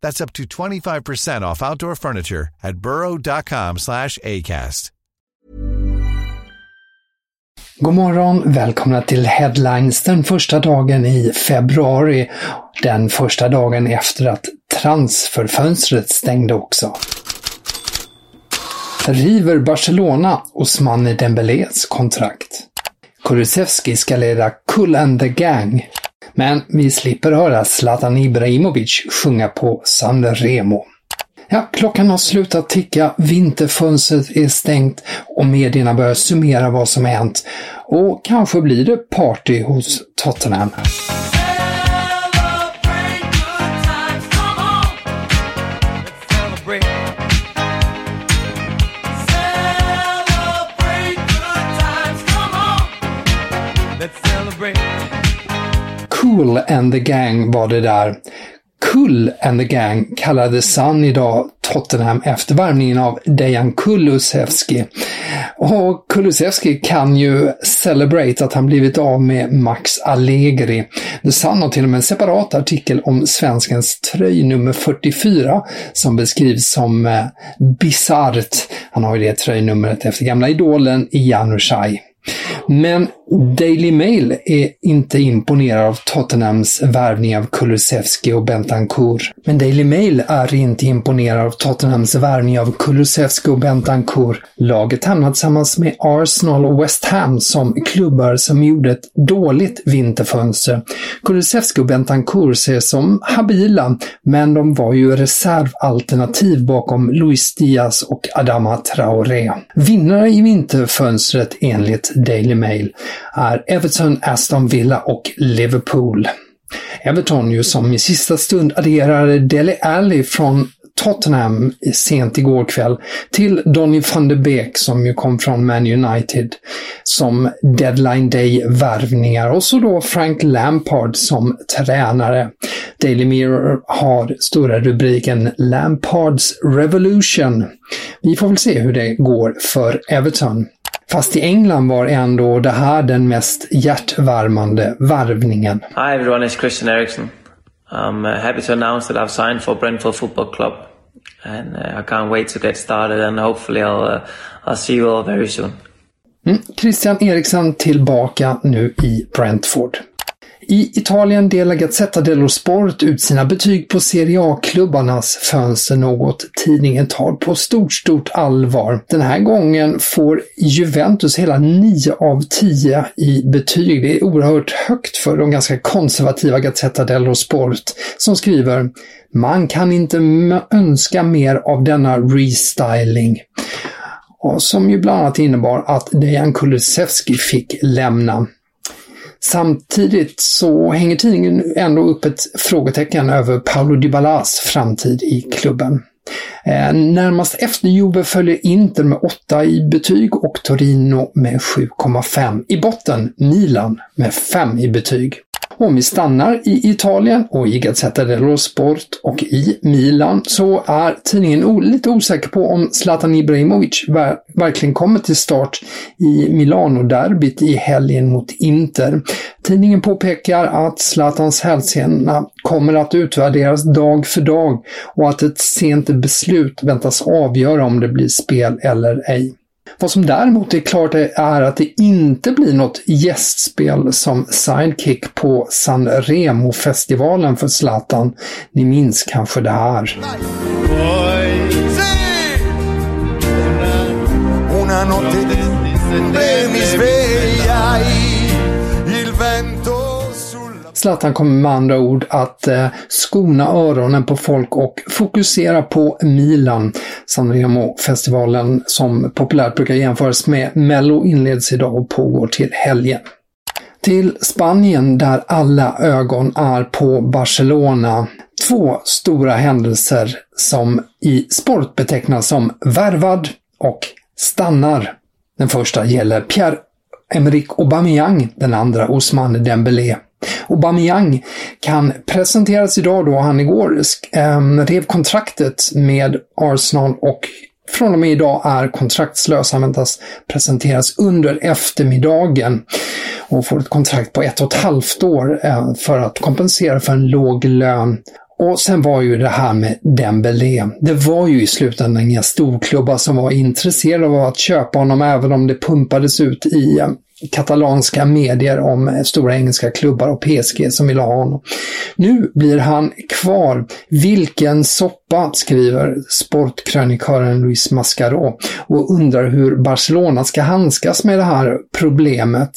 That's up to 25% off outdoor furniture at burrow.com slash ACAST. God morgon, välkomna till Headlines den första dagen i februari. Den första dagen efter att transferfönstret stängde också. River Barcelona Osmani Dembélés kontrakt. Kulusevski ska leda Kull and the Gang. Men vi slipper höra Zlatan Ibrahimovic sjunga på San Remo. Ja, klockan har slutat ticka, vinterfönstret är stängt och medierna börjar summera vad som hänt. Och kanske blir det party hos Tottenham. Cool and the Gang var det där. Kull and the Gang kallade Sun idag Tottenham efter värvningen av Dejan Kulusevski. Och Kulusevski kan ju celebrate att han blivit av med Max Allegri. The Sun har till och med en separat artikel om svenskens tröjnummer 44 som beskrivs som eh, bisarrt. Han har ju det tröjnumret efter gamla idolen Janushaj. Men Daily Mail är inte imponerad av Tottenhams värvning av Kulusevski och Bentancourt. Men Daily Mail är inte imponerad av Tottenhams värvning av Kulusevski och Bentancourt. Laget hamnade tillsammans med Arsenal och West Ham som klubbar som gjorde ett dåligt vinterfönster. Kulusevski och Bentancourt ses som habila, men de var ju reservalternativ bakom Luis Diaz och Adama Traoré. Vinnare i vinterfönstret enligt Daily Mail är Everton, Aston Villa och Liverpool. Everton ju som i sista stund adderade Dele Alli från Tottenham sent igår kväll till Donny van de Beek som ju kom från Man United som deadline day-värvningar och så då Frank Lampard som tränare. Daily Mirror har stora rubriken Lampards Revolution. Vi får väl se hur det går för Everton. Fast i England var ändå det här den mest hjärtvärmande varvningen. Hi everyone, it's Christian Eriksen. I'm uh, happy to announce that I've signed for Brentford Football Club. And uh, I can't wait to get started and hopefully I'll, uh, I'll see you all very soon. Mm. Christian Eriksen tillbaka nu i Brentford. I Italien delar Gazzetta dello Sport ut sina betyg på Serie A-klubbarnas fönster, något tidningen tar på stort, stort allvar. Den här gången får Juventus hela 9 av 10 i betyg. Det är oerhört högt för de ganska konservativa Gazzetta dello Sport, som skriver “Man kan inte önska mer av denna restyling” som ju bland annat innebar att Dejan Kulusevski fick lämna. Samtidigt så hänger tidningen ändå upp ett frågetecken över Paolo Dybalas framtid i klubben. Eh, närmast efter Juve följer Inter med 8 i betyg och Torino med 7,5. I botten Milan med 5 i betyg. Om vi stannar i Italien och i Gazzetta dello Sport och i Milan så är tidningen lite osäker på om Zlatan Ibrahimovic verkligen kommer till start i Milano-derbyt i helgen mot Inter. Tidningen påpekar att Zlatans hälsena kommer att utvärderas dag för dag och att ett sent beslut väntas avgöra om det blir spel eller ej. Vad som däremot är klart är att det inte blir något gästspel som sidekick på San Remo-festivalen för Zlatan. Ni minns kanske det här. Una notte mi svegliai Zlatan kommer med andra ord att eh, skona öronen på folk och fokusera på Milan. Sanremo-festivalen som populärt brukar jämföras med Mello inleds idag och pågår till helgen. Till Spanien där alla ögon är på Barcelona. Två stora händelser som i sport betecknas som värvad och stannar. Den första gäller Pierre-Emerick Aubameyang, den andra Osman Dembélé. Aubameyang kan presenteras idag då han igår ehm, rev kontraktet med Arsenal och från och med idag är kontraktslös. Han väntas presenteras under eftermiddagen och får ett kontrakt på ett och ett halvt år eh, för att kompensera för en låg lön. Och sen var ju det här med Dembélé. Det var ju i slutändan inga storklubbar som var intresserade av att köpa honom även om det pumpades ut i eh, katalanska medier om stora engelska klubbar och PSG som vill ha honom. Nu blir han kvar. Vilken soppa, skriver sportkrönikören Luis Mascaro och undrar hur Barcelona ska handskas med det här problemet.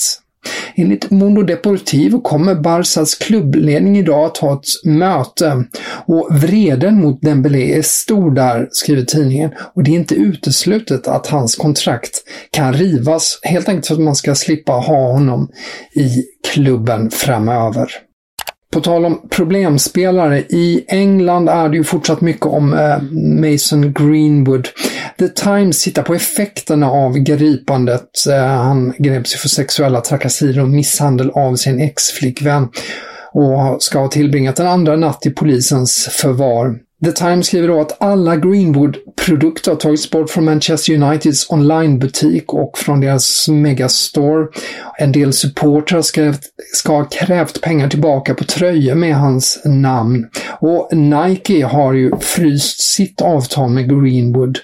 Enligt Mundo Deportivo kommer Barsas klubbledning idag att ha ett möte och vreden mot Dembélé är stor där, skriver tidningen, och det är inte uteslutet att hans kontrakt kan rivas, helt enkelt för att man ska slippa ha honom i klubben framöver. På tal om problemspelare, i England är det ju fortsatt mycket om eh, Mason Greenwood. The Times tittar på effekterna av gripandet. Eh, han greps för sexuella trakasserier och misshandel av sin ex-flickvän och ska ha tillbringat en andra natt i polisens förvar. The Times skriver då att alla Greenwood-produkter har tagits bort från Manchester Uniteds onlinebutik och från deras megastore. En del supportrar ska, ska ha krävt pengar tillbaka på tröjor med hans namn. Och Nike har ju fryst sitt avtal med Greenwood.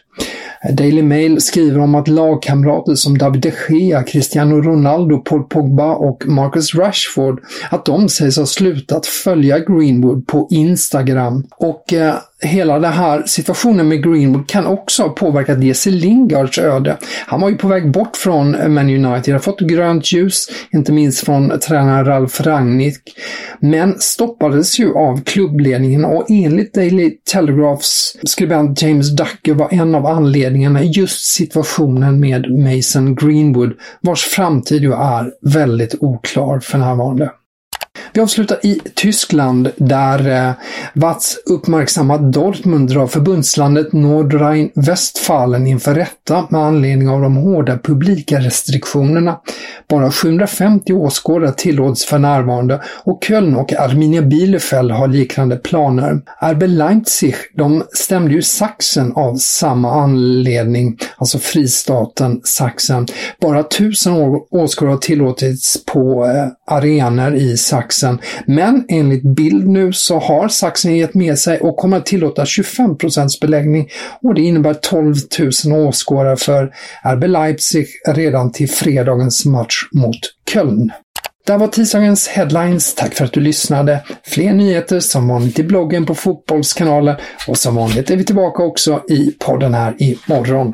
Daily Mail skriver om att lagkamrater som David de Gea, Cristiano Ronaldo, Paul Pogba och Marcus Rashford, att de sägs ha slutat följa Greenwood på Instagram. Och eh, hela den här situationen med Greenwood kan också ha påverkat Jesse Lingards öde. Han var ju på väg bort från Man United, har fått grönt ljus, inte minst från tränaren Ralf Rangnick, men stoppades ju av klubbledningen och enligt Daily Telegraphs skribent James Ducker var en av anledningarna just situationen med Mason Greenwood, vars framtid ju är väldigt oklar för närvarande. Vi avslutar i Tyskland där eh, Watz uppmärksammat Dortmund drar förbundslandet Nordrhein-Westfalen inför rätta med anledning av de hårda publika restriktionerna. Bara 750 åskådare tillåts för närvarande och Köln och Arminia Bielefeld har liknande planer. RB Leipzig, de stämde ju Sachsen av samma anledning, alltså fristaten Sachsen. Bara tusen åskådare har tillåtits på eh, arenor i Sachsen Sachsen. Men enligt bild nu så har Sachsen gett med sig och kommer att tillåta 25% beläggning och det innebär 12 000 åskådare för RB Leipzig redan till fredagens match mot Köln. Där var tisdagens headlines. Tack för att du lyssnade. Fler nyheter som vanligt i bloggen på Fotbollskanalen och som vanligt är vi tillbaka också i podden här imorgon.